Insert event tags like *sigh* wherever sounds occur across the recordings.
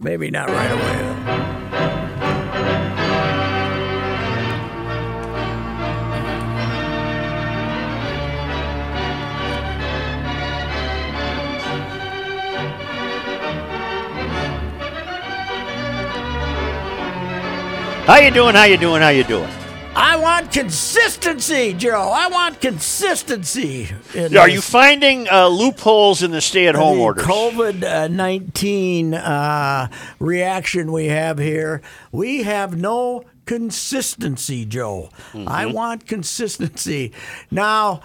Maybe not right away. How you doing? How you doing? How you doing? I want consistency, Joe. I want consistency. in Are you finding uh, loopholes in the stay-at-home the orders? COVID nineteen uh, reaction we have here. We have no consistency, Joe. Mm-hmm. I want consistency. Now,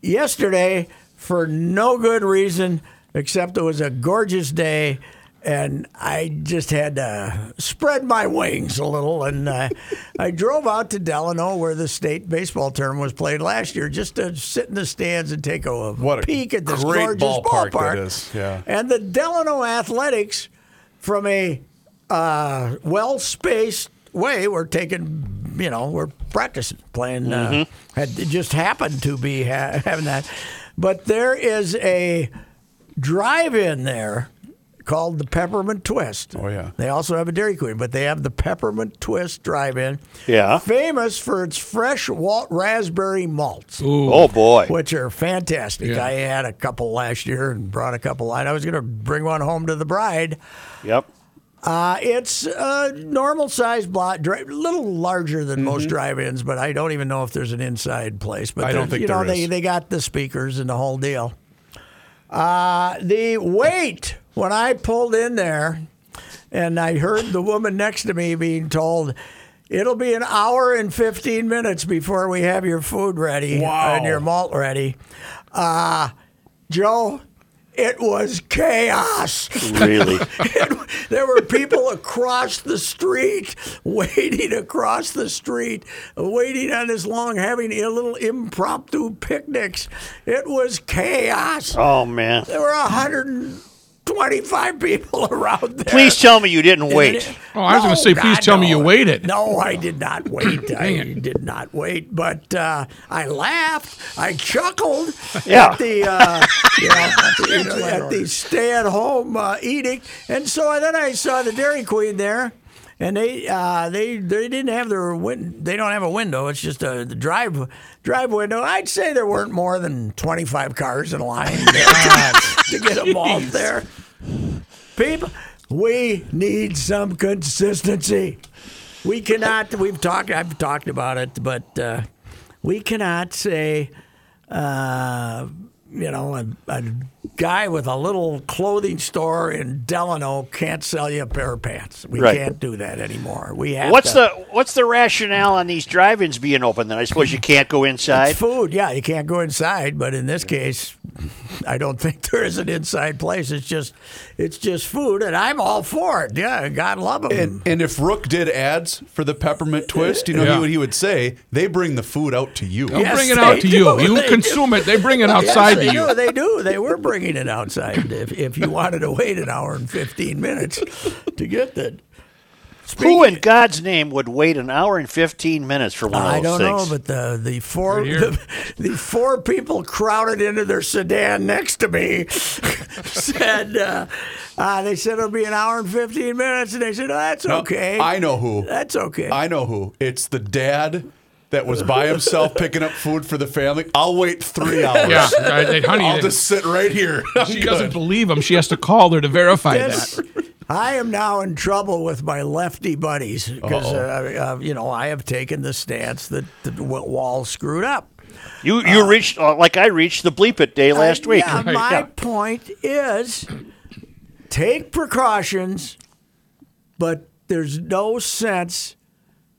yesterday, for no good reason except it was a gorgeous day. And I just had to spread my wings a little, and uh, *laughs* I drove out to Delano, where the state baseball tournament was played last year, just to sit in the stands and take a, What a peek at this gorgeous ballpark ballpark. that is, yeah. And the Delano Athletics, from a uh, well spaced way, were taking, you know, we're practicing, playing. Uh, had it just happened to be ha- *laughs* having that. But there is a drive in there called the Peppermint Twist. Oh, yeah. They also have a Dairy Queen, but they have the Peppermint Twist drive in. Yeah. Famous for its fresh Walt raspberry malts Oh boy! which are fantastic. I had a couple last year and brought a couple. And I was going to bring one home to the bride. Yep. Uh, it's a normal size block, a little larger than most drive-ins, but I don't even know if there's an inside place. But Mm-hmm. I don't there- think you know there they they got the speakers and the whole deal. Uh, the wait when I pulled in there, and I heard the woman next to me being told. It'll be an hour and 15 minutes before we have your food ready Wow. and your malt ready. Uh, Joe, it was chaos. Really? *laughs* It- there were people across the street *laughs* waiting across the street, waiting on this long, having a little impromptu picnics. It was chaos. oh man! There were 125 people *laughs* around there. Please tell me you didn't wait. Oh, I was gonna say, please God, tell me you waited. No, I did not *coughs* wait. I did not wait, but uh, I laughed. I chuckled *laughs* Yeah. at the uh, you *laughs* know, you know, at the stay-at-home uh, edict, and so then I saw the Dairy Queen there. And they uh, they they didn't have their win- they don't have a window. It's just a the drive drive window. I'd say there weren't more than twenty five cars in line to *laughs* *laughs* get them all there. People, we need some consistency. We cannot. We've talked. I've talked about it, but uh, we cannot say, uh, you know, a, a guy with a little clothing store in Delano can't sell you a pair of pants. We Right. can't do that anymore. We have What's to, the What's the rationale on these drive-ins being open? Then I suppose you can't go inside. It's food. Yeah, you can't go inside, but in this case, I don't *laughs* think there is an inside place. It's just, it's just food, and I'm all for it. Yeah, God love them. And, and if Rook did ads for the peppermint uh, twist, you know Yeah. he, would, he would say they bring the food out to you. They'll Yes, bring it out to you. do. You *laughs* They consume it. They bring it Yes, outside they you. Do. They do. They were bringing it outside if, if you wanted to wait an hour and 15 minutes to get that. Who in God's name would wait an hour and fifteen minutes for one of I don't know, things? but the the four *laughs* Right the, the four people crowded into their sedan next to me *laughs* said uh, uh, they said it'll be an hour and fifteen minutes, and they said oh, that's No, okay. I know who. That's okay. I know who. It's the dad that was by himself picking up food for the family. I'll wait three hours. Yeah, right, they- honey, I'll just sit right here. I'm *laughs* she good. doesn't believe him. She has to call her to verify This- that. I am now in trouble with my lefty buddies because uh, uh, you know I have taken the stance that the wall screwed up. You you reached uh, like I reached the bleep it day last Uh, week. Yeah, my point is take precautions, but there's no sense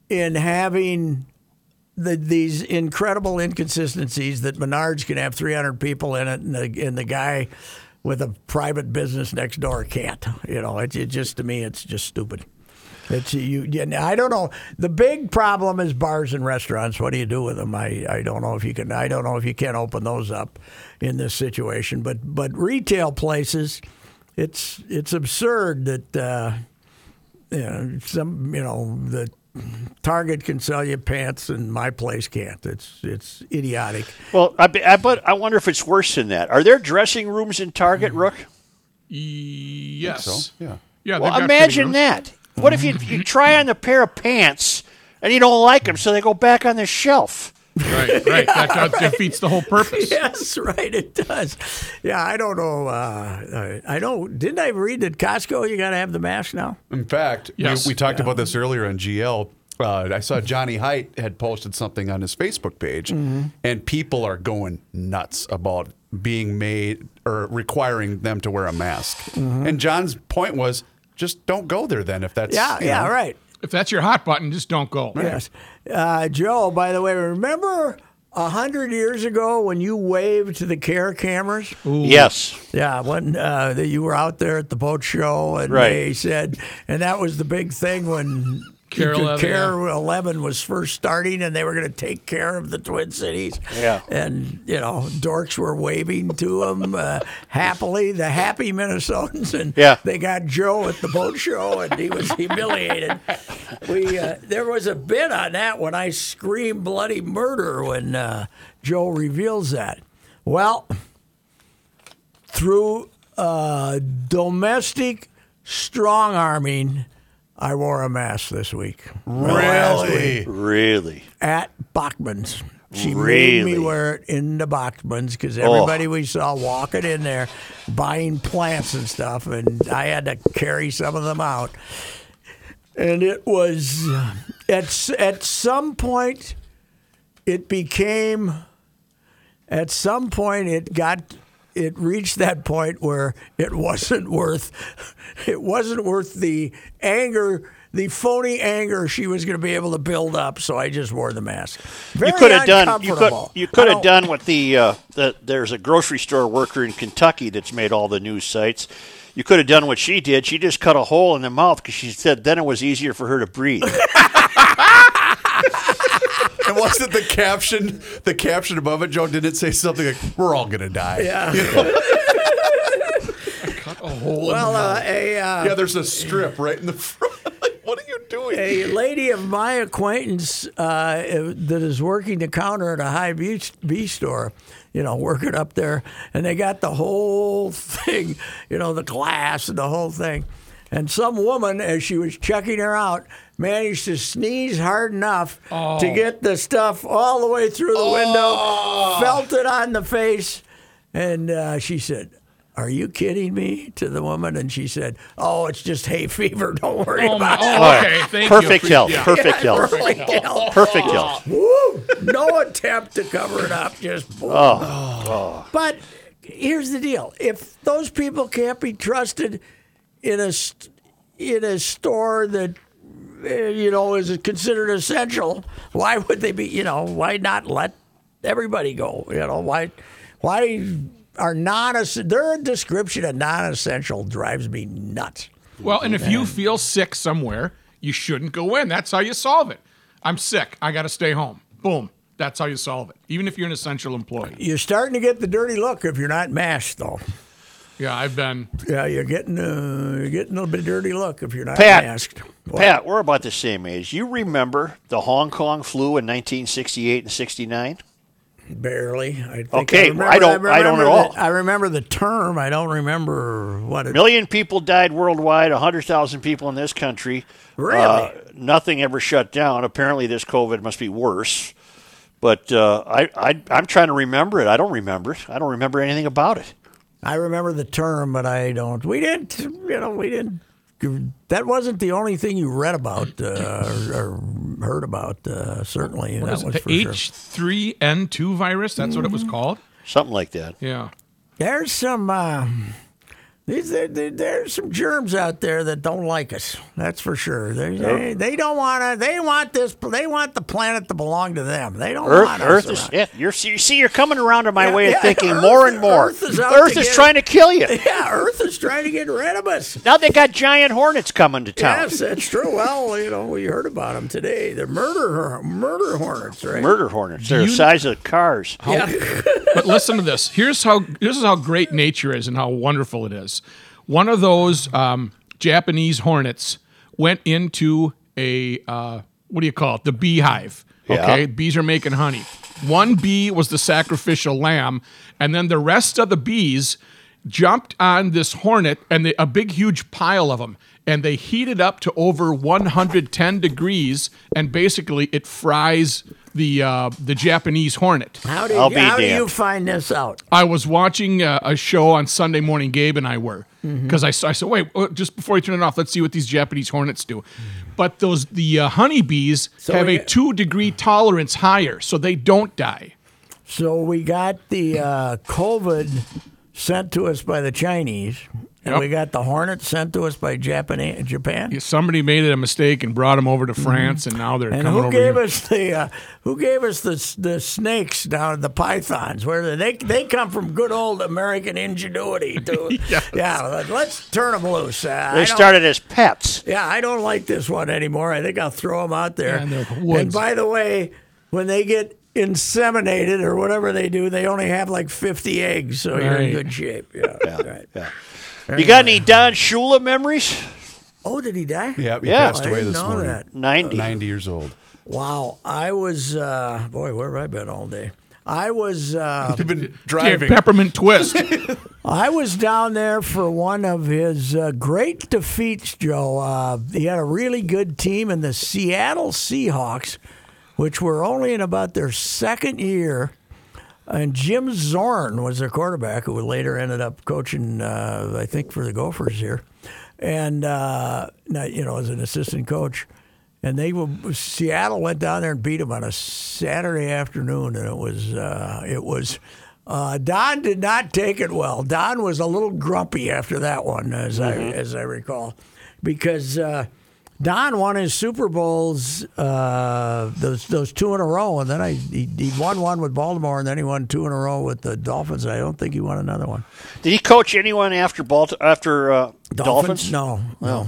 in having the, these incredible inconsistencies that Menards can have 300 people in it, and the, and the guy with a private business next door can't. You know, it, it just to me, it's just stupid. It's you. I don't know. The big problem is bars and restaurants. What do you do with them? I, I don't know if you can. I don't know if you can open those up in this situation. But but retail places, it's it's absurd that uh, you know some you know the Target can sell you pants and my place can't. It's it's idiotic. Well, I, I but I wonder if it's worse than that. Are there dressing rooms in Target, Rook? Yes. So, yeah. Yeah. Well, got imagine that. What if you you try on a pair of pants and you don't like them, so they go back on the shelf? Right, right. That, that defeats the whole purpose. *laughs* Yes, right. It does. Yeah, I don't know. Uh, I don't. Didn't I read that Costco? You got to have the mask now. In fact, Yes. we, we talked about this earlier on GL. Uh, I saw Johnny Height had posted something on his Facebook page, and people are going nuts about being made or requiring them to wear a mask. And John's point was, just don't go there then if that's Yeah, yeah, know. right. If that's your hot button, just don't go. Yes. Uh, Joe, by the way, remember a hundred years ago when you waved to the KARE cameras? Yes. Yeah, when uh, that you were out there at the boat show, and Right. they said, and that was the big thing when KARE 11, KARE 11 was first starting, and they were going to take care of the Twin Cities. Yeah. and you know, dorks were waving to them uh, happily, the happy Minnesotans, and Yeah. they got Joe at the boat show, and he was humiliated. We uh, there was a bit on that when I screamed bloody murder when uh, Joe reveals that. Well, through uh, domestic strong arming, I wore a mask this week. Last week Really? Really? at Bachman's. She made me wear it in the Bachman's because everybody we saw walking in there buying plants and stuff, and I had to carry some of them out. And it was at at some point, it became. At some point, it got. It reached that point where it wasn't worth. It wasn't worth the anger, the phony anger she was going to be able to build up. So I just wore the mask. Very you could have done. You could. You could have done what the uh, the. There's a grocery store worker in Kentucky that's made all the news sites. You could have done what she did. She just cut a hole in the mouth because she said then it was easier for her to breathe. *laughs* And wasn't the caption the caption above it, Joe? Did it say something like "We're all gonna die"? Yeah. well, uh, a uh, Yeah, there's a strip right in the *laughs* front. Like, what are you doing? a lady of my acquaintance uh, that is working the counter at a high beach B store, you know, working up there, and they got the whole *laughs* thing, you know, the glass and the whole thing. And some woman, as she was checking her out, managed to sneeze hard enough to get the stuff all the way through the window, felt it on the face, and uh, she said, are you kidding me? To the woman, and she said, "Oh, it's just hay fever. *laughs* Don't worry Oh, my, about it." oh, okay. Thank Perfect you. health. Yeah. Perfect health. Perfect health. Perfect health. Woo! No attempt to cover it up. Just boom. Oh. But here's the deal: if those people can't be trusted in a in a store that uh, you know is considered essential, why would they be? You know, why not let everybody go? You know, why why are non their description of non-essential drives me nuts. Well, and if you feel sick somewhere, you shouldn't go in. That's how you solve it. I'm sick. I got to stay home. Boom. That's how you solve it. Even if you're an essential employee. You're starting to get the dirty look if you're not masked, though. Yeah, I've been. Yeah, you're getting uh, you're getting a little bit dirty look if you're not Pat, masked. What? Pat, we're about the same age. You remember the Hong Kong flu in 1968 and 69? Barely. I think Okay, I, remember, I don't- I don't remember at the- all. I remember the term. I don't remember what it. million people died worldwide, 100,000 people in this country. Really? Uh, nothing ever shut down. Apparently, this COVID must be worse. But uh, I, I, I'm trying to remember it. I don't remember it. I don't remember anything about it. I remember the term, but I don't. We didn't. You know, we didn't that wasn't the only thing you read about uh, or, or heard about. Uh, certainly, What that is it, was the for. H3N2 virus? That's what it was called? Something like that. Yeah. There's some. Uh, these, there, there, there's some germs out there that don't like us. That's for sure. They, they, they don't want to. They want this. They want the planet to belong to them. They don't Earth, want Earth us is. Yeah, you're, you see, you're coming around to my Yeah, way of yeah, thinking Earth- more and more. Earth is Earth to is get- trying to kill you. *laughs* Yeah, Earth is trying to get rid of us. Now they got giant hornets coming to town. Yes, that's true. Well, you know, we heard about them today. They're murder murder hornets, right? Murder hornets. They're the size of cars. Yeah. *laughs* But listen to this. Here's how this is how great nature is and how wonderful it is. One of those um, Japanese hornets went into a uh, what do you call it? The beehive. Yeah. Okay, bees are making honey. One bee was the sacrificial lamb, and then the rest of the bees jumped on this hornet and they, a big, huge pile of them, and they heated up to over 110 degrees, and basically it fries the uh, the Japanese hornet. How do you, how do you find this out? I was watching a, a show on Sunday morning. Gabe and I were Mm-hmm. because I, I said, "Wait, uh, just before you turn it off, let's see what these Japanese hornets do." But those the uh, honeybees have we- a two degree tolerance higher, so they don't die. So we got the uh, COVID sent to us by the Chinese, and Yep. we got the hornet sent to us by Japan. Japan. Somebody made a mistake and brought them over to France, and now they're Mm-hmm. And coming who gave here. us the uh, who gave us the the snakes down the pythons? Where they they come from good old American ingenuity. To, *laughs* Yeah, let- let's turn them loose. Uh, They started as pets. Yeah, I don't like this one anymore. I think I'll throw them out there. Yeah, in the woods. And by the way, when they get inseminated or whatever they do, they only have like 50 eggs, so you're in good shape. Yeah, *laughs* right. You got any Don Shula memories? Oh, did he die? Yeah, he Yeah. passed I away didn't this know morning. that. 90. 90 years old. Wow, I was uh, boy, where have I been all day? I was uh, *laughs* You've been driving. peppermint twist. *laughs* I was down there for one of his uh, great defeats, Joe. Uh, he had a really good team in the Seattle Seahawks, which were only in about their second year. And Jim Zorn was their quarterback, who later ended up coaching, uh, I think, for the Gophers here, and uh, you know, as an assistant coach. And they were, Seattle went down there and beat them on a Saturday afternoon, and it was uh, it was. Uh, Don did not take it well. Don was a little grumpy after that one, as I as I recall, because uh, Don won his Super Bowls uh, those those two in a row, and then I he, he won one with Baltimore, and then he won two in a row with the Dolphins. I don't think he won another one. Did he coach anyone after Balt- after uh, Dolphins? No, no.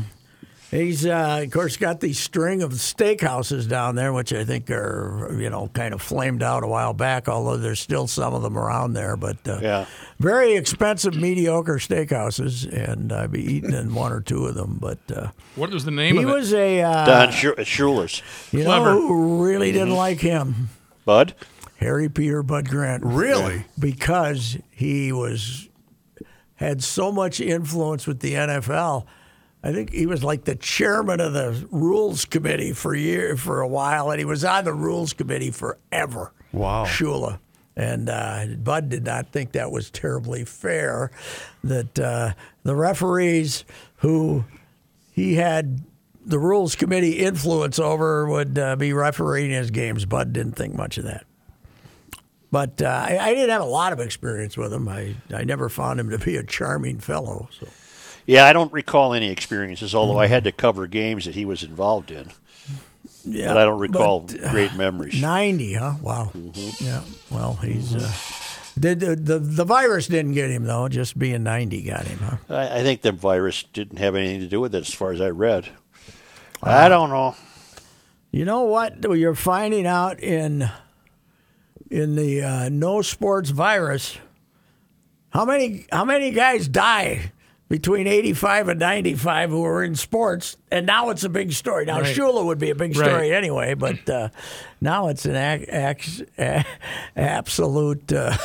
He's uh, of course got the string of steakhouses down there, which I think are you know kind of flamed out a while back. Although there's still some of them around there, but uh, Yeah. very expensive, mediocre steakhouses, and I've eaten in one or two of them. But uh, what was the name he of it? was a uh, Don Schu- Shula's. you Clever. know who really didn't like him, Bud? Harry Peter Bud Grant. Really? because he was had so much influence with the NFL. I think he was like the chairman of the rules committee for year for a while, and he was on the rules committee forever. Wow. Shula. And uh, Bud did not think that was terribly fair. That uh, the referees who he had the rules committee influence over would uh, be refereeing his games. Bud didn't think much of that. But uh, I, I didn't have a lot of experience with him. I, I never found him to be a charming fellow. So Yeah, I don't recall any experiences, although I had to cover games that he was involved in. yeah, But I don't recall but, uh, great memories. Ninety, huh? Wow. Mm-hmm. Yeah. Well, he's uh, the, the the the virus didn't get him though. Just being ninety got him, huh? I, I think the virus didn't have anything to do with it, as far as I read. Uh, I don't know. You know what? You're finding out in in the uh, no sports virus. How many how many guys die between 85 and 95 who were in sports, and now it's a big story. Now Right. Shula would be a big story Right. anyway, but uh, now it's an ac- ac- absolute. Uh,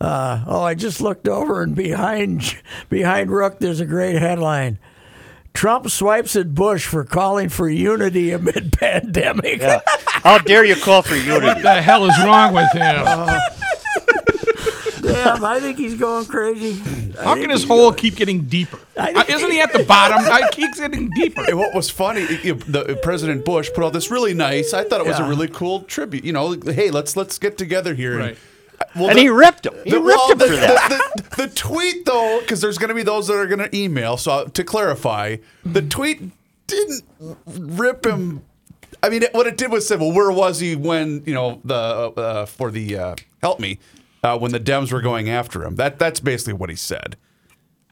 uh, oh, I just looked over and behind behind Rook, there's a great headline. Trump swipes at Bush for calling for unity amid *laughs* pandemic. Yeah. How dare you call for unity? What unity? the hell is wrong with him? *laughs* Damn, I think he's going crazy. How can his hole keep getting deeper? Uh, isn't he at the bottom? It keeps getting deeper. And what was funny, you know, the President Bush put out this really nice. I thought it was Yeah. a really cool tribute. You know, hey, let's let's get together here. Right. well, and the- he ripped him. He the, ripped well, him the, for that. The, the- the tweet, though, because there's going to be those that are going to email. So to clarify, the tweet didn't rip him. I mean, what it did was say, "Well, where was he when you know the uh, for the uh, help me uh, when the Dems were going after him?" That that's basically what he said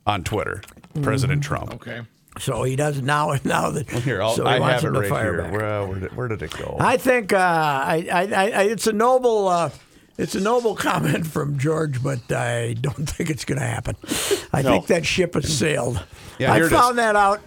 on Twitter, President Trump. Okay. So he does now. *laughs* Now that Here, I'll, so he I wants have him it to right fire here. back. Where, uh, where, did, where did it go? I think uh, I, I, I, I- it's a noble. Uh, it's a noble *laughs* comment from George, but I don't *laughs* think it's going to happen. I No. think that ship has sailed. Yeah, I here it is. found that out.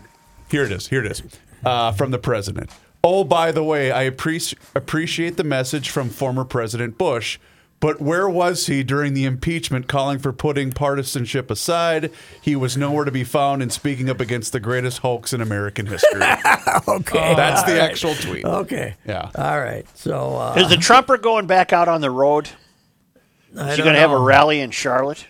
Here it is. Here it is. Uh, from the president. Oh, by the way, I appreci- appreciate the message from former President Bush. But where was he during the impeachment calling for putting partisanship aside? He was nowhere to be found in speaking up against the greatest hoax in American history. *laughs* Okay, That's the all right. actual tweet. Okay. Yeah. All right. So uh, Is the Trumper going back out on the road? I Is he going to have a rally in Charlotte?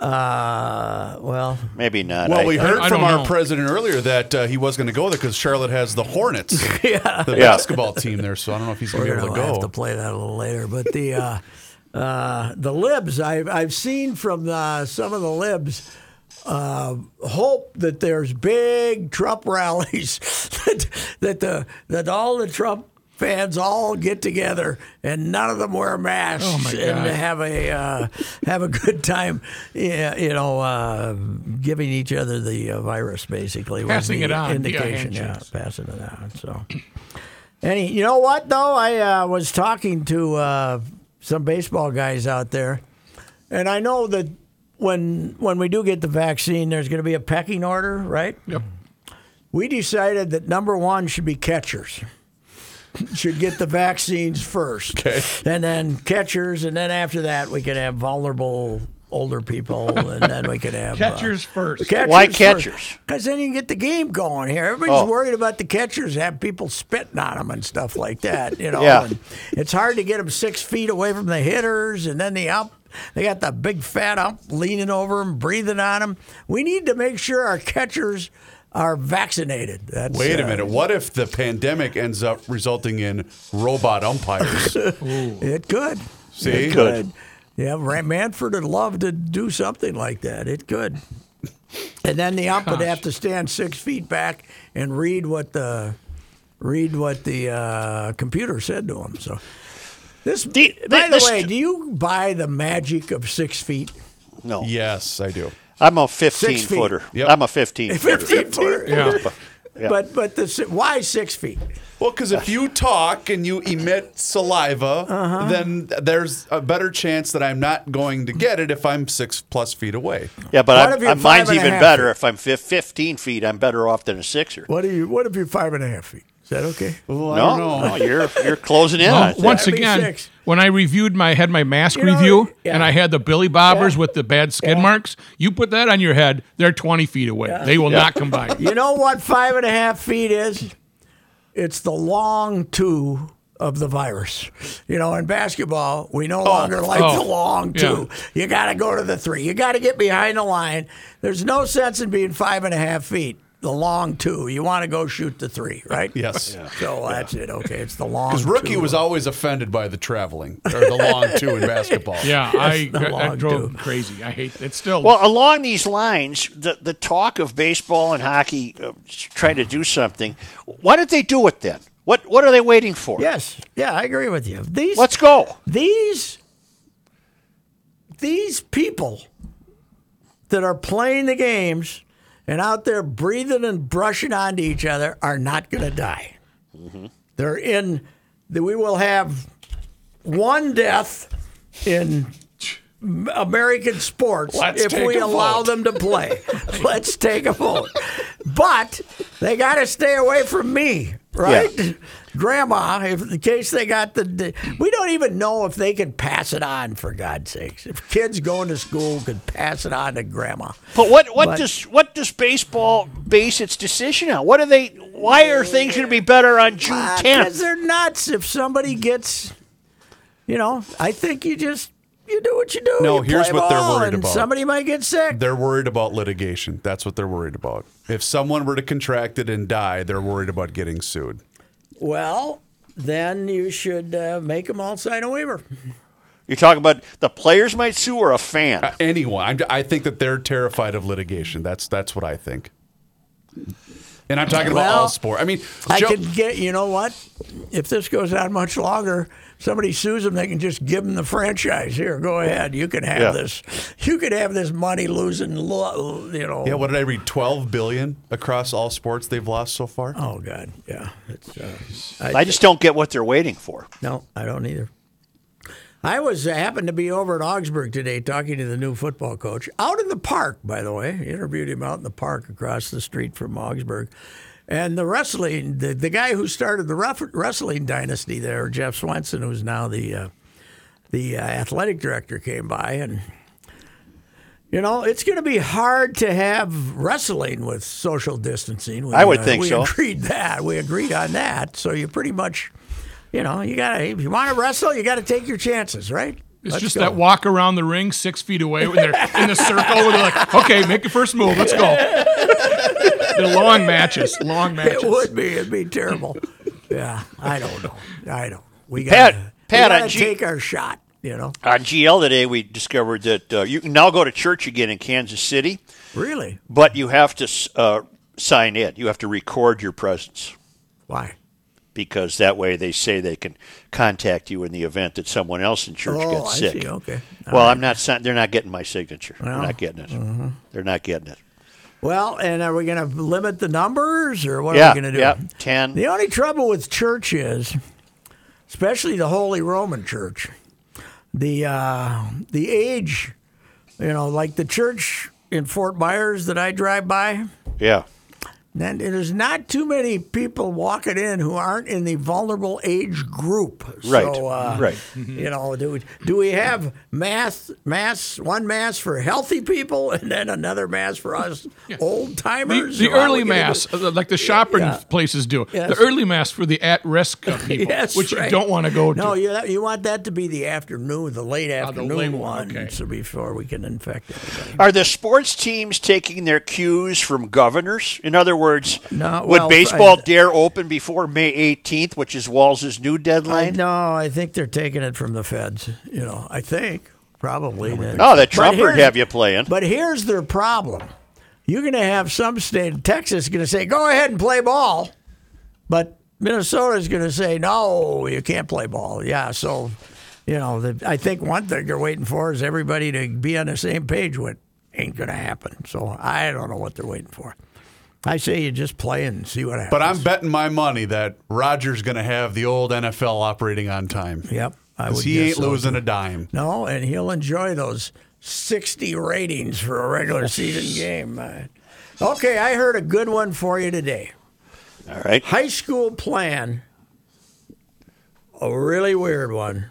Uh, well, Maybe not. Well, I- we heard I from don't our know. president earlier that uh, he was going to go there because Charlotte has the Hornets, *laughs* yeah. the Yeah. basketball team there. So I don't know if he's going to We're be able gonna to have go. to play that a little later. But the uh, *laughs* uh, the libs, I've I've seen from the, some of the libs. Uh, hope that there's big Trump *laughs* rallies that that the that all the Trump fans all get together and none of them wear masks Oh, and have a uh, have a good time. You know, uh, giving each other the uh, virus basically. Passing it on Indication, yeah, passing it on. So. Any, you know what though? I uh, was talking to uh, some baseball guys out there, and I know that when when we do get the vaccine, there's going to be a pecking order, right? Yep. We decided that number one should be catchers. should get the vaccines first, Okay. and then catchers, and then after that we can have vulnerable older people, and then we could have uh, Catchers first. Catchers Why catchers? Because then you can get the game going here. Everybody's Oh. worried about the catchers, have people spitting on them and stuff like that. You know, Yeah. and it's hard to get them six feet away from the hitters, and then the up. They got the big fat up leaning over them, breathing on them. We need to make sure our catchers are vaccinated. That's, Wait a uh, minute. What if the pandemic ends up resulting in robot umpires? *laughs* It could. See? It Could. Could. Yeah, Manfred would love to do something like that. It could. And then the ump would have to stand six feet back and read what the read what the uh, computer said to him. So this. The- by the this- way, do you buy the magic of six feet? No. yes, I do. I'm a 15 footer. Yep. I'm a 15 footer. *laughs* Fifteen footer. Yeah. *laughs* Yeah. But but the why six feet? Well, because if you talk and you emit saliva, Uh-huh. then there's a better chance that I'm not going to get it if I'm six plus feet away. Yeah, but What I'm, I'm- mine's five and a even better. feet? If I'm fif- 15 feet, I'm better off than a sixer. What do you? What if you're five and a half feet? Is that okay? Well, I no, don't know. no, you're you're closing in Well, on once again, six. when I reviewed my had my mask You know, review yeah. and I had the Billy Bobbers Yeah. with the bad skid Yeah. marks, you put that on your head, they're 20 feet away. They will not combine. *laughs* You know what five and a half feet is? It's the long two of the virus. You know, in basketball, we no oh. longer like Oh. the long Yeah. two. You got to go to the three. You got to get behind the line. There's no sense in being five and a half feet. The long two. You want to go shoot the three, right? Yes. So that's it. Okay, it's the long. Because rookie two. was always offended by the traveling or the long two in basketball. Yeah, *laughs* I the that long drove two. crazy. I hate it. Still, Well, along these lines, the the talk of baseball and hockey uh, trying to do something. Why don't they do it then? What what are they waiting for? Yes. Yeah, I agree with you. These. Let's go. these these people that are playing the games and out there breathing and brushing onto each other are not going to die. Mm-hmm. They're in. We will have one death in American sports Let's if we allow vote. them to play. *laughs* Let's take a vote. But they got to stay away from me, right? Grandma, if in case they got the, the, we don't even know if they can pass it on. For God's sakes, if kids going to school could pass it on to grandma, But what what But- does what does baseball base its decision on? What are they? Why are things going to be better on June uh, tenth? because tenth? they're nuts. If somebody gets, you know, I think you just you do what you do. No, You here's what they're worried about. Somebody might get sick. They're worried about litigation. That's what they're worried about. If someone were to contract it and die, they're worried about getting sued. Well, then you should uh, make them all sign a waiver. You're talking about the players might sue or a fan. Uh, anyone, I'm, I think that they're terrified of litigation. That's that's what I think. And I'm talking about all sport. I mean, I Joe- could get, you know what? If this goes on much longer, somebody sues them, they can just give them the franchise. Here, go ahead. You can have Yeah. this. You could have this money losing, lo- you know. yeah. What did I read? Twelve billion across all sports they've lost so far. Oh, God. Yeah. It's, uh, I just don't get what they're waiting for. No, I don't either. I was uh, happened to be over at Augsburg today talking to the new football coach out in the park. By the way, interviewed him out in the park across the street from Augsburg, and the wrestling the, the guy who started the rough- wrestling dynasty there, Jeff Swenson, who's now the uh, the uh, athletic director, came by and. You know, it's going to be hard to have wrestling with social distancing. We, I would uh, think we so. agreed that. We agreed on that. So you pretty much you know, you gotta if you want to wrestle, you got to take your chances, right? It's Let's just go. that walk around the ring six feet away when they're in the circle where they're like, okay, make your first move. Let's go. they're long matches. Long matches. It would be. It'd be terrible. yeah, I don't know. I don't. We got Pat- to Pat, we to G- take our shot. You know, On GL today, we discovered that uh, you can now go to church again in Kansas City, really? but you have to uh, sign in. You have to record your presence Why? Because that way they say they can contact you in the event that someone else in church Oh, gets I sick. see. Okay. Well, I'm not. They're not getting my signature. they're not getting it. mm-hmm. They're not getting it. Well, and are we going to limit the numbers, or what Yeah, are we going to do? yeah, 10. The only trouble with church is, especially the Holy Roman Church, the uh, the age. You know, like the church in Fort Myers that I drive by. Yeah. And there's not too many people walking in who aren't in the vulnerable age group. Right, So, uh, right. You know, do we, do we have mass mass one mass for healthy people and then another mass for us old timers? the early mass, uh, like the shopping Yeah. places do. Yes. The early mass for the at-risk people, Yes, which right. you don't want to go to. No, you you want that to be the afternoon, the late the afternoon late one, one, okay. so before we can infect everybody. Are the sports teams taking their cues from governors? In other words, No, would well, baseball I- dare open before May 18th, which is Walz' new I deadline? no, I think they're taking it from the feds. You know, I think probably. Oh, that But Trump would have you playing. But here's their problem. You're going to have some state, Texas, going to say, go ahead and play ball. But Minnesota is going to say, no, you can't play ball. Yeah, so, you know, the, I think one thing they're waiting for is everybody to be on the same page with ain't going to happen. So I don't know what they're waiting for. I say you just play and see what happens. But I'm betting my money that Rogers going to have the old NFL operating on time. Yep. I 'Cause would he ain't so, losing too. a dime. No, and he'll enjoy those 60 ratings for a regular season game. Okay, I heard a good one for you today. All right. High school plan, a really weird one.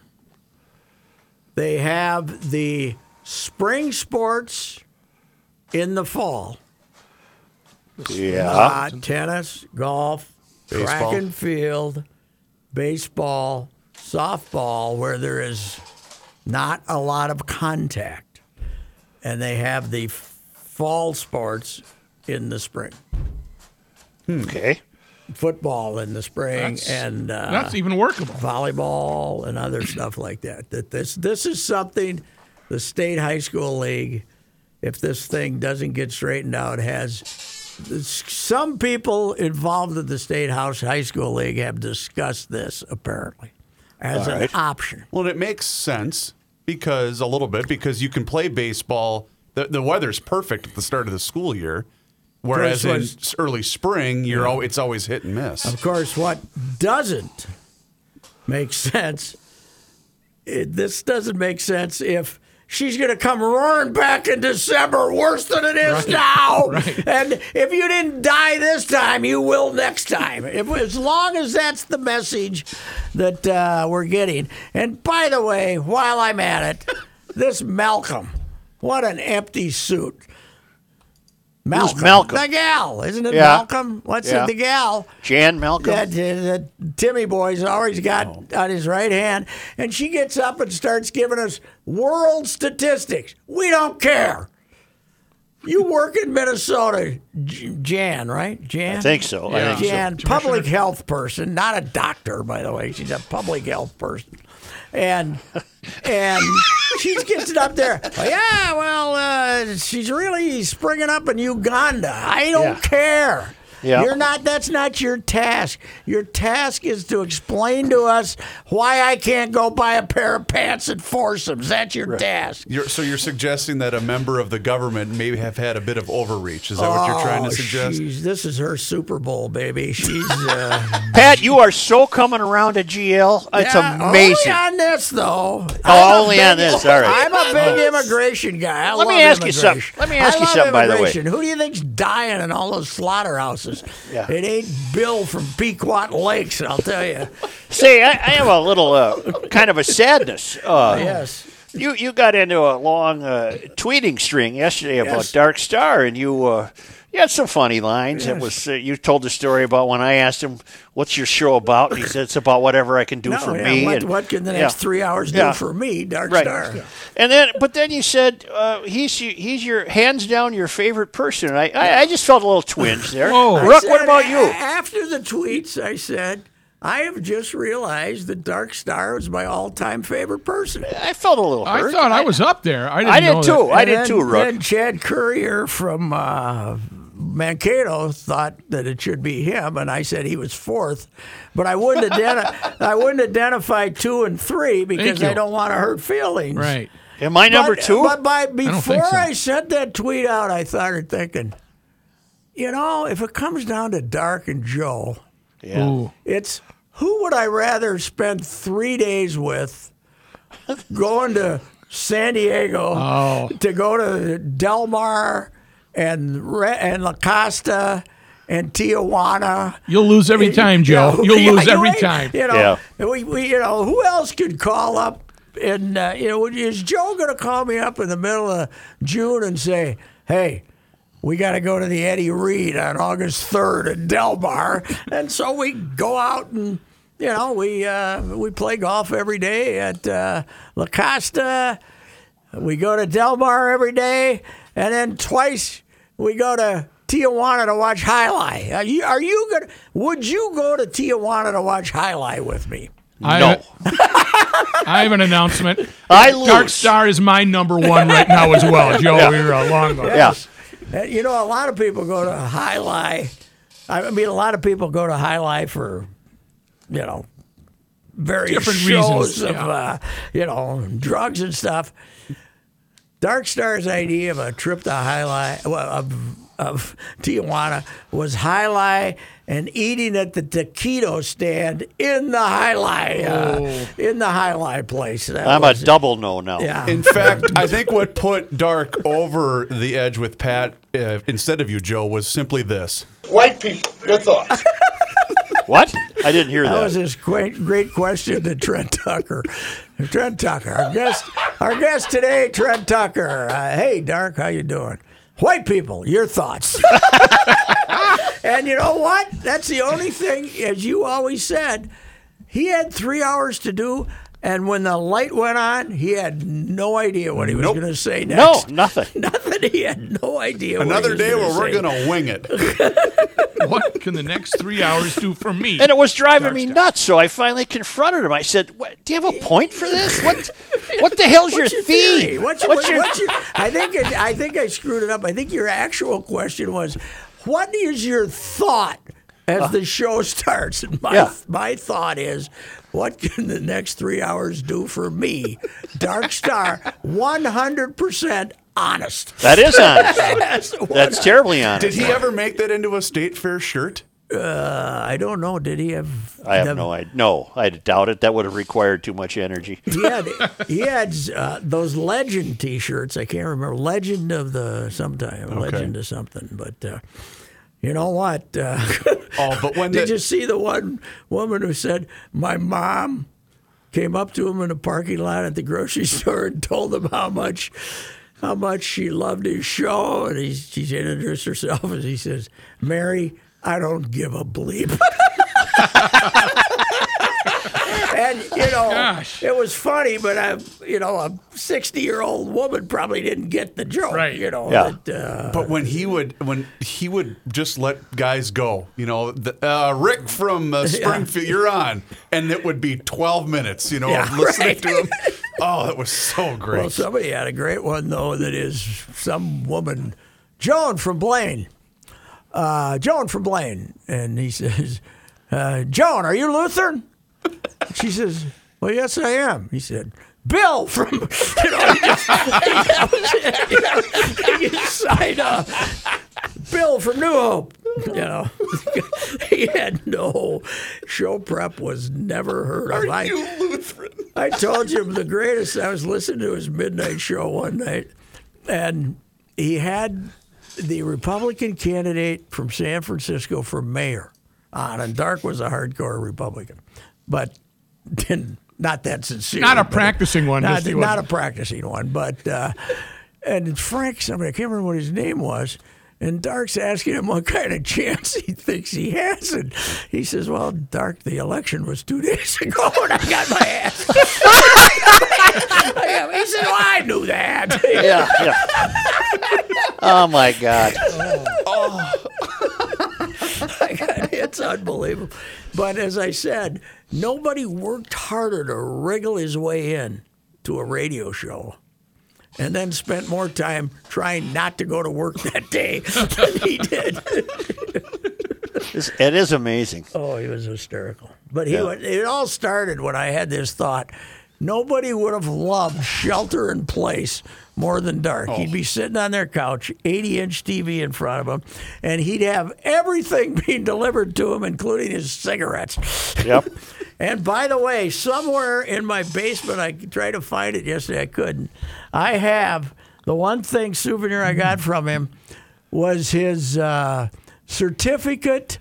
They have the spring sports in the fall. Yeah. Uh, tennis, golf, track and field, baseball, softball, where there is not a lot of contact. And they have the fall sports in the spring. Okay. Football in the spring That's- and uh, That's even workable. volleyball and other *clears throat* stuff like that. That this this is something the state high school league, if this thing doesn't get straightened out, has some people involved in the state house high school league have discussed this apparently as an option. Well, it makes sense because a little bit because you can play baseball. The, the weather's perfect at the start of the school year, whereas in was- s- early spring, you're al- it's always hit and miss. Of course, what doesn't make sense, it, this doesn't make sense if she's going to come roaring back in December worse than it is now. *laughs* And if you didn't die this time, you will next time. If, as long as that's the message that uh, we're getting. And by the way, while I'm at it, this Malcolm, what an empty suit. Malcolm. Malcolm? The gal, isn't it Yeah. Malcolm? What's Yeah. it? The gal. Jan Malcolm. That, uh, that Timmy boy's always got Oh. on his right hand, and she gets up and starts giving us world statistics. We don't care. You work in Minnesota, Jan, right? Jan. I think so. I think so. Jan, public health person, not a doctor, by the way. She's a public health person, and and she gets it up there. Yeah, well, uh, she's really springing up in Uganda. I don't Yeah. care. Yeah. You're not. That's not your task. Your task is to explain to us why I can't go buy a pair of pants at Foursomes. That's your task. You're, so you're suggesting that a member of the government may have had a bit of overreach. Is that what you're trying Oh, to suggest? she's- This is her Super Bowl, baby. She's. Uh, *laughs* Pat, you are so coming around to GL. It's Yeah, amazing. Only on this, though. Oh, I'm a only on this. All right. I'm a big immigration guy. I Let me love ask you something. Let me ask I you something, by the way. immigration. Who do you think's dying in all those slaughterhouses? *laughs* Yeah. It ain't Bill from Pequot Lakes, I'll tell you. *laughs* See, I, I have a little uh, kind of a sadness. Uh, *laughs* yes. You you got into a long uh, tweeting string yesterday about Yes. Dark Star, and you you had some funny lines. It was uh, you told the story about when I asked him, "What's your show about?" And he said, "It's about whatever I can do No, for yeah, me." what, and- what can the yeah. next three hours do Yeah. for me, Dark Right. Star? And then, but then you said uh, he's he's your hands down your favorite person. I I, I just felt a little twinge there. Whoa. Rook, said what about you? After the tweets, I said, I have just realized that Dark Star was my all-time favorite person. I felt a little I hurt. thought I was up there. I didn't I know did that. too. I And did then- too, Rook. Then Chad Courier from uh, Mankato thought that it should be him, and I said he was fourth, but I wouldn't *laughs* identi- I wouldn't identify two and three because you. I don't want to hurt feelings. Right. Am I number but, two? But by think before so. I sent that tweet out, I started thinking, you know, if it comes down to Dark and Joe, yeah. Ooh. it's who would I rather spend three days with going to San Diego Oh. to go to Del Mar and Re- and La Costa and Tijuana. You'll lose every time, Joe. Yeah, You'll yeah, lose every ain't- time. You know, we, we, you know, who else could call up and uh, you know, is Joe going to call me up in the middle of June and say, "Hey, we got to go to the Eddie Read on August 3rd at Del Mar," *laughs* and so we go out and. You know, we uh, we play golf every day at uh, La Costa. We go to Del Mar every day, and then twice we go to Tijuana to watch jai alai. Are you, are you gonna? Would you go to Tijuana to watch jai alai with me? I, No. *laughs* I have an announcement. I lose. Dark Star is my number one right now as well, *laughs* Joe. Yeah. We're uh, long gone. Yeah. Uh, You know, a lot of people go to jai alai. I mean, a lot of people go to jai alai for, you know, various Different shows reasons, of, yeah. uh, you know, drugs and stuff. Dark Star's idea of a trip to jai alai well, of of Tijuana was jai alai and eating at the taquito stand in the jai alai uh, in the jai alai place. That I'm a double no now. Yeah. In *laughs* fact, I think what put Dark over the edge with Pat uh, instead of you, Joe, was simply this. White people, your thoughts. *laughs* What? I didn't hear That that. was this great, great question to Trent Tucker. Trent Tucker, our guest, our guest today, Trent Tucker. Uh, hey, Dark, how you doing? White people, your thoughts. *laughs* and you know what? That's the only thing, as you always said. He had three hours to do, and when the light went on, he had no idea what he was Nope. going to say next. no, *laughs* nothing. nothing. He had no idea. what he Another was day gonna where we're going to wing it. *laughs* What can the next three hours do for me? And it was driving Dark me Star. nuts. So I finally confronted him. I said, what, "Do you have a point for this? What? *laughs* What the hell's your, What's your theme? theory? What's, your, What's your- what's your- I think it, I think I screwed it up. I think your actual question was, "What is your thought as uh. the show starts?" And my Yeah. my thought is, "What can the next three hours do for me?" Dark Star, one hundred percent honest. That is honest. *laughs* That's, That's terribly honest. Did he ever make that into a state fair shirt? Uh, I don't know. Did he have? I have the- no idea. No, I doubt it. That would have required too much energy. *laughs* He had he had uh, those legend T-shirts. I can't remember legend of the sometime legend of something. But uh, you know what? Uh, *laughs* Oh, but when *laughs* did the, you see the one woman who said my mom came up to him in a parking lot at the grocery *laughs* store and told him how much how much she loved his show, and he, she introduced herself, and he says, "Mary, I don't give a bleep." And you *laughs* know, Gosh. it was funny, but I, you know, a sixty-year-old woman probably didn't get the joke. Right. You know, Yeah. that, uh, But when he would when he would just let guys go, you know, the, uh, Rick from uh, *laughs* Springfield, you're on, and it would be 12 minutes, you know, Yeah, listening right. to him. *laughs* Oh, that was so great. Well, somebody had a great one though. That is some woman, Joan from Blaine. Uh, Joan from Blaine, and he says, uh, "Joan, are you Lutheran?" She says, "Well, yes, I am." He said, "Bill from *laughs* you know." He just, he just signed up. Bill from New Hope. You know, *laughs* he had no show prep. Was never heard of. I, you Lutheran? I told you the greatest. I was listening to his midnight show one night, and he had the Republican candidate from San Francisco for mayor on, and Dark was a hardcore Republican, but didn't, not that sincere. Not a practicing one, Not, just he not a practicing one, but uh, and Frank, somebody I can't remember what his name was. And Dark's asking him what kind of chance he thinks he has. And he says, Well, Dark, the election was two *laughs* days ago, and I got my ass. *laughs* I got- he said, Well, I knew that. Yeah, yeah. Oh my God. *laughs* Oh, it's unbelievable. But as I said, nobody worked harder to wriggle his way in to a radio show and then spent more time trying not to go to work *laughs* that day than he did. It's, amazing. Oh, he was hysterical. But he Yeah. it all started when I had this thought. Nobody would have loved Shelter in Place more than Dark. He'd oh. be sitting on their couch, 80 inch TV in front of him, and he'd have everything *laughs* being delivered to him, including his cigarettes. Yep. *laughs* And by the way, somewhere in my basement, I tried to find it yesterday. I couldn't. I have the one thing souvenir I got from him was his uh, certificate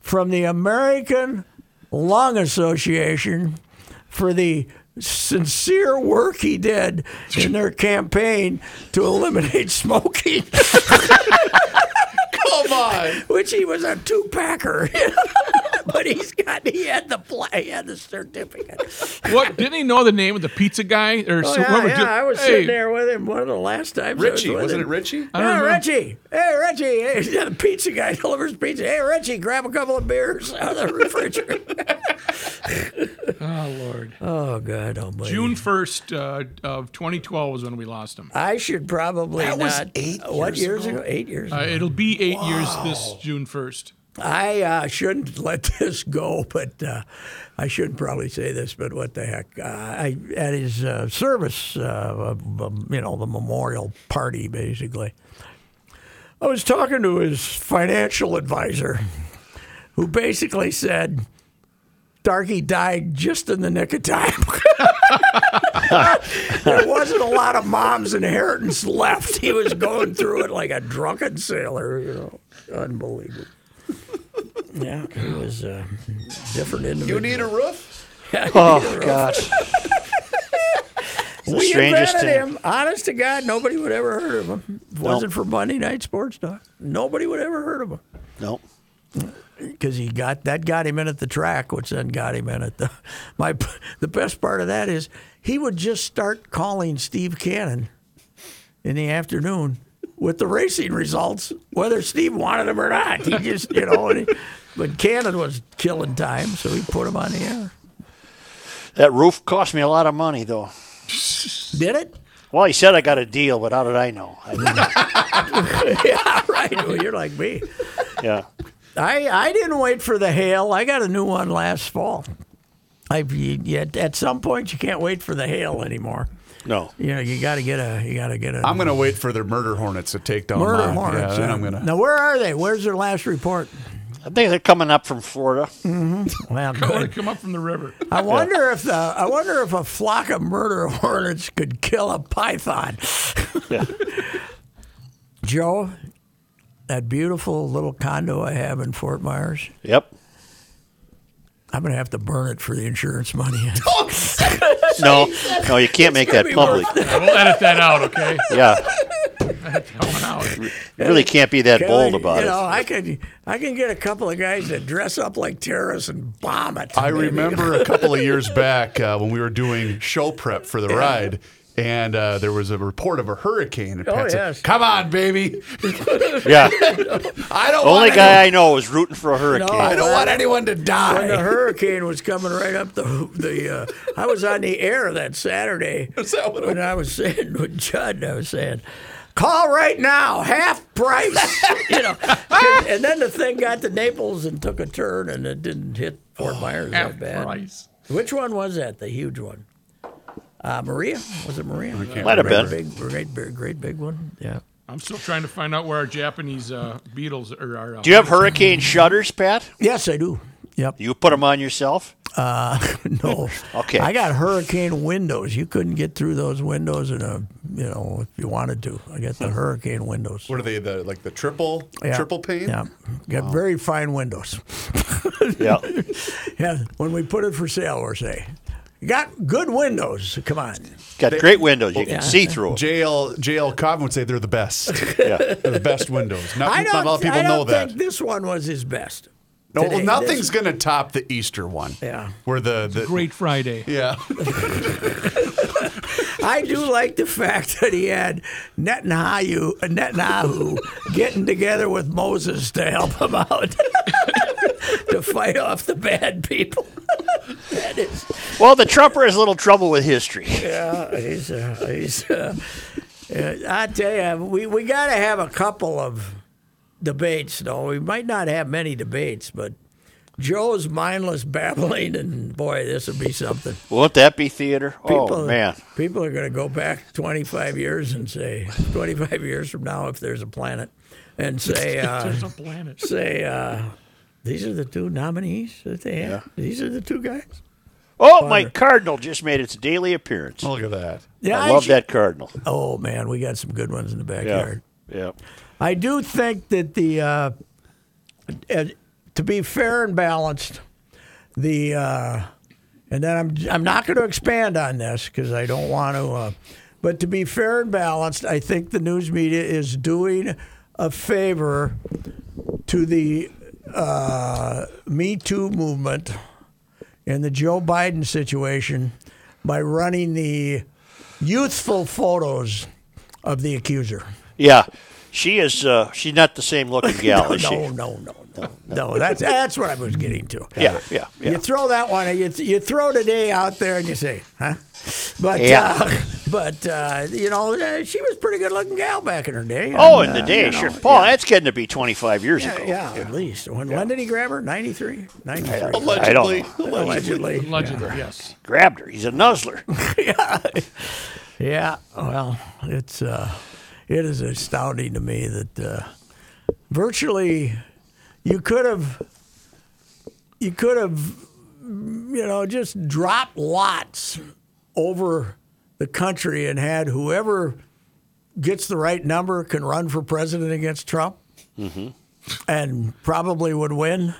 from the American Lung Association for the sincere work he did in their campaign to eliminate smoking. *laughs* Come on. *laughs* which he was a two packer. *laughs* but he's got he had the pla- he had the certificate. What didn't he know the name of the pizza guy? Or Oh, so- yeah, yeah, did- I was Hey, sitting there with him one of the last times. I was Richie, with wasn't him. it Richie? I don't Yeah, know. Richie. Hey, Richie. Hey, yeah, the pizza guy *laughs* delivers pizza. Hey, Richie, grab a couple of beers out of the refrigerator. *laughs* Oh Lord. oh, God almighty. June first uh, of 2012 was when we lost him. I should probably That was not. eight what years years ago? ago? Eight years Uh, ago. it'll be eight years this June first. I uh, shouldn't let *laughs* this go, but uh, I shouldn't probably say this. But what the heck? Uh, I at his uh, service, uh, uh, you know, the memorial party, basically. I was talking to his financial advisor, who basically said, "Darky died just in the nick of time." *laughs* there wasn't a lot of mom's inheritance left. He was going through it like a drunken sailor. You know, unbelievable. Yeah, he was a different individual. You need a roof? Oh gosh. It's *laughs* the we strangest invented thing. him. Honest to God, nobody would ever heard of him. If it wasn't for Monday Night Sports Talk, nobody would ever heard of him No. Because he got that got him in at the track, which then got him in at the. *laughs* My the best part of that is he would just start calling Steve Cannon in the afternoon with the racing results, whether Steve wanted him or not. He just you know, and he, but Cannon was killing time, so he put him on the air. That roof cost me a lot of money, though. Did it? Well, he said I got a deal, but how did I know? I *laughs* yeah, right. Well, you're like me. yeah. I, I didn't wait for the hail. I got a new one last fall. I you, yet at some point you can't wait for the hail anymore. No. You know you got to get a you got to get a I'm going to wait for their murder hornets to take down murder mine. hornets. Yeah, then yeah. I'm going to. Now where are they? Where's their last report? I think they're coming up from Florida. Mm-hmm. Well, *laughs* I want good. come up from the river. I wonder if the I wonder if a flock of murder hornets could kill a python. yeah. *laughs* Joe, that beautiful little condo I have in Fort Myers. Yep. I'm gonna have to burn it for the insurance money. *laughs* *laughs* No, no, you can't make that public. Yeah, we'll edit that out, okay? Yeah, Coming out. you really can't be that Can bold I- about you it. know, I can I can get a couple of guys that dress up like terrorists and bomb it. I maybe. remember a couple of years back uh, when we were doing show prep for the ride. And uh, there was a report of a hurricane. And Oh, Pat said, yes. Come on, baby. *laughs* Yeah, *laughs* I don't only want guy I know is rooting for a hurricane. No. I don't want anyone to die. when the hurricane was coming right up the the. Uh, I was on the air that Saturday *laughs* Is that what it when I was saying with Judd. I was saying. Call right now, half price. you know, and then the thing got to Naples and took a turn, and it didn't hit Fort Myers Half that bad. price. Which one was that? The huge one? Uh, Maria? Was it Maria? Might have been. Big, great, big, great big one. Yeah. I'm still trying to find out where our Japanese uh, beetles are. are uh, Do you have hurricane shutters, Pat? Yes, I do. Yep. You put them on yourself? *laughs* no. Okay. I got hurricane windows. You couldn't get through those windows in a, you know, if you wanted to. I got the hurricane windows. What are they? The like the triple Yeah. triple pane? Yeah. Got very fine windows. *laughs* Yeah. Yeah. When we put it for sale, we're saying. You got good windows. Come on. Got great windows. You can see through them. JL JL Cobb would say they're the best. *laughs* Yeah. they're the best windows. Not, I not don't, a lot of people I don't know that. think this one was his best. No, today. well, nothing's going to top the Easter one. Yeah. Where the, the Great Friday. *laughs* yeah. *laughs* I do like the fact that he had Netanyahu, Netanyahu getting together with Moses to help him out to fight off the bad people. *laughs* that is, Well, the Trumper has a little trouble with history. yeah, he's, uh, he's. Uh, I tell you, we we got to have a couple of debates. though. we might not have many debates, but Joe's mindless babbling, and boy, this would be something. Won't that be theater? People, oh man, people are going to go back 25 years and say, 25 years from now, if there's a planet, and say, *laughs* uh, There's a planet. say, uh, these are the two nominees that they have. These are the two guys. Oh, my cardinal just made its daily appearance. Look at that. Yeah, I love should- that cardinal. Oh man, we got some good ones in the Yeah, backyard. yeah. I do think that the uh, uh, to be fair and balanced, the uh, and then I'm I'm not going to expand on this because I don't want to. Uh, but to be fair and balanced, I think the news media is doing a favor to the uh, Me Too movement and the Joe Biden situation by running the youthful photos of the accuser. Yeah, she is. Uh, she's not the same looking *laughs* gal, No, is she? no, no, no, no, *laughs* no. That's that's what I was getting to. Yeah, yeah, yeah. You throw that one, you, you throw today out there, and you say, huh? But Yeah. uh, *laughs* but uh, you know, uh, she was a pretty good looking gal back in her day. Oh, in the uh, day, you know, sure. Paul, yeah. that's getting to be 25 years Yeah, ago. yeah, at least. When, when did he grab her? 93? 93. I don't Allegedly. Allegedly. Allegedly, yes. Grabbed her. He's a nuzzler. *laughs* Yeah, Yeah. well, it's uh, it is astounding to me that uh, virtually you could have you could have you know just dropped lots over the country and had whoever gets the right number can run for president against Trump and probably would win,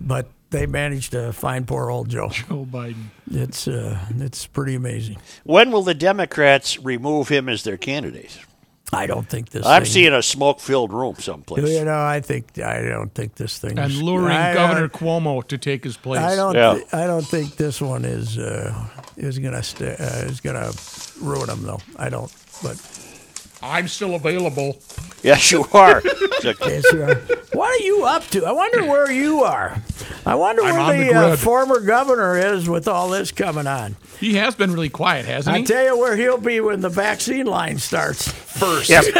but they managed to find poor old Joe. *laughs* Joe Biden. It's uh, it's pretty amazing. when will the Democrats remove him as their candidate? I don't think this. I'm thing- seeing a smoke-filled room someplace. You know, I think I don't think this thing. Is. And luring I, Governor uh, Cuomo to take his place. I don't. Yeah. thi- I don't think this one is uh, is gonna st- uh, is gonna ruin him though. I don't. But I'm still available. *laughs* Yes, you are. Yes, you are. what are you up to? I wonder where you are. I wonder I'm where on the, the uh, grid. former governor is with all this coming on. He has been really quiet, hasn't he? I he? tell you where he'll be when the vaccine line starts. First. Yep. *laughs*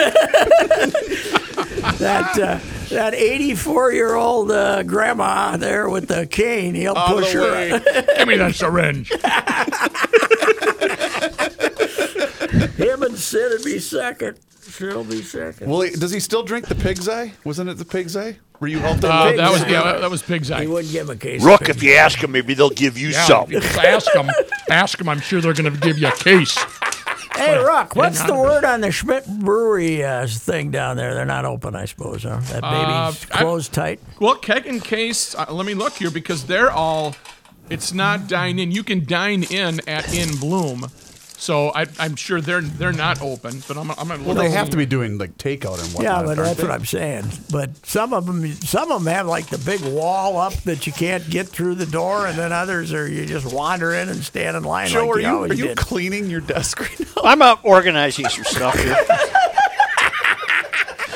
That uh, that 84 year old uh, grandma there with the cane, he'll Out push the her. way. *laughs* Give me that syringe. Him and Sid would be second. Sid'll be second. Well, he- does he still drink the pig's eye? Wasn't it the pig's eye? Were you helped him? Uh, that was yeah, that, that was Pig's Eye. He wouldn't give him a case. Rook, of if you ask them, maybe they'll give you Yeah, some. if you ask them, *laughs* ask them. I'm sure they're going to give you a case. Hey, Rock, what's the word on the Schmidt Brewery uh, thing down there? They're not open, I suppose, huh? That baby's Uh, I- closed tight. Well, keg and case. Uh, let me look here because they're all It's not dine in. You can dine in at In Bloom. So I, I'm sure they're they're not open, but I'm, I'm gonna. Well, they have to be doing like takeout and whatnot. Yeah, but that's they? what I'm saying. But some of them, some of them have like the big wall up that you can't get through the door, and then others are you just wander in and stand in line Joe, like are you you are you did. cleaning your desk right now? I'm out organizing some stuff here. *laughs*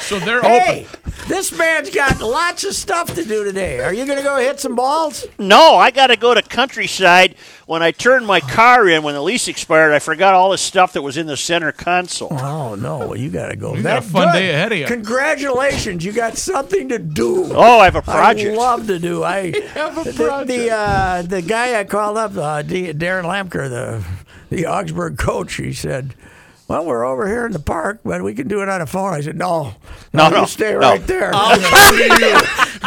So they're Hey, open. this man's got lots of stuff to do today. Are you going to go hit some balls? No, I got to go to countryside. When I turned my car in, when the lease expired, I forgot all the stuff that was in the center console. Oh no, you got to go. You got a fun good. day ahead of you. Congratulations, you got something to do. Oh, I have a project. I love to do. I *laughs* the the, uh, the guy I called up, uh, D- Darren Lamker, the the Augsburg coach. He said, "Well, we're over here in the park, but we can do it on a phone." I said, "No, No, you no, stay no. right there.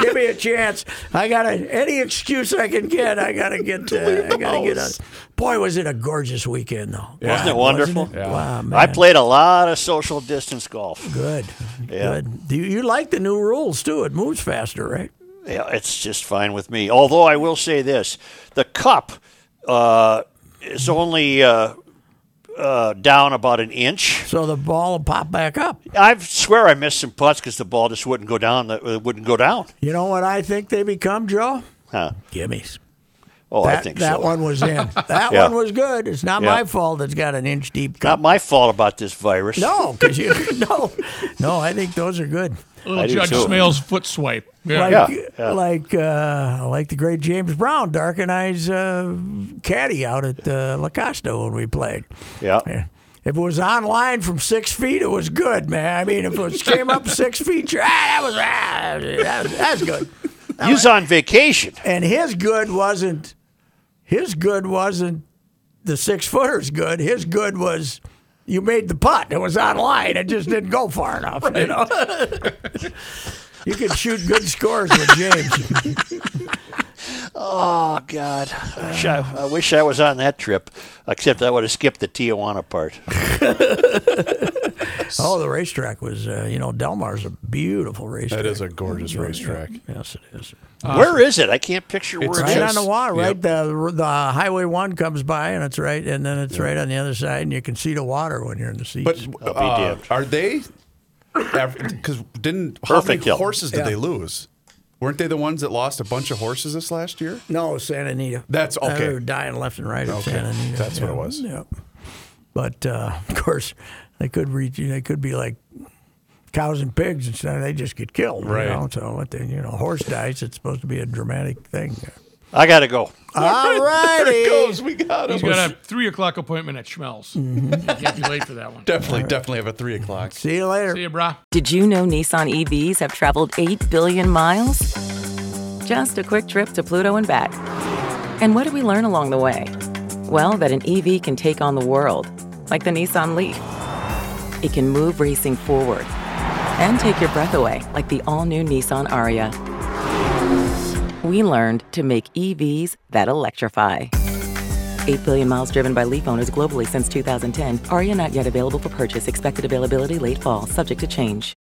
Give me a chance. I got any excuse I can get. I got to get. Uh, I got to get a. Boy, was it a gorgeous weekend though. Wasn't it wonderful? Wasn't it? Wow, man. I played a lot of social distance golf. Good. Yeah. Good. Do you, you like the new rules too? It moves faster, right? Yeah, it's just fine with me. Although I will say this: the cup uh, is only uh, uh, down about an inch. So the ball will pop back up. I swear I missed some putts because the ball just wouldn't go down. It wouldn't go down. You know what I think they become, Joe? Huh. Gimmies. Oh, that, I think that so. one was in. *laughs* That Yeah. one was good. It's not Yeah. my fault. It's got an inch deep Not my fault about this virus. No, because you *laughs* *laughs* no, no. I think those are good. Little I Judge too. Smale's foot swipe. Yeah. Like Yeah, yeah. like uh, like the great James Brown, Dark and I's uh, caddy out at uh, La Costa when we played. Yeah. Yeah. If it was online from six feet, it was good, man. I mean, if it came up six feet, ah, that was ah, that was, that was good. He was on vacation. And his good wasn't his good wasn't the six footers good. His good was you made the putt. It was online. It just didn't go far enough. You know. *laughs* you could shoot good scores with James. *laughs* Oh God! I wish I, I wish I was on that trip. Except I would have skipped the Tijuana part. *laughs* oh, the racetrack was uh, you know Del Mar's a beautiful racetrack. That is a gorgeous racetrack. Yes, it is. where is it? I can't picture where It's Right is. on the water, right? Yep. The the Highway One comes by, and it's right, and then it's right on the other side, and you can see the water when you're in the seats. But I'll be uh, are they? Because didn't how Perfect many hill. horses did Yeah. they lose? Weren't they the ones that lost a bunch of horses this last year? No, Santa Anita. That's- okay. They were dying left and right at Okay. Santa Anita. That's what it was. Yeah. But uh, *laughs* of course, they could reach. They could be like cows and pigs instead. They just get killed. Right. You know? So what? They, you know, horse dies. It's supposed to be a dramatic thing. I got to go. All *laughs* righty. There it goes. We got He's him. got a three o'clock appointment at Schmelz. Mm-hmm. You can't be late for that one. Definitely, definitely have a three o'clock. See you later. See you, brah. Did you know Nissan EVs have traveled 8 billion miles? Just a quick trip to Pluto and back. And what did we learn along the way? Well, that an EV can take on the world, like the Nissan Leaf. It can move racing forward and take your breath away, like the all new Nissan Ariya. We learned to make EVs that electrify. 8 billion miles driven by Leaf owners globally since 2010. Ariya not yet available for purchase. Expected availability late fall, subject to change.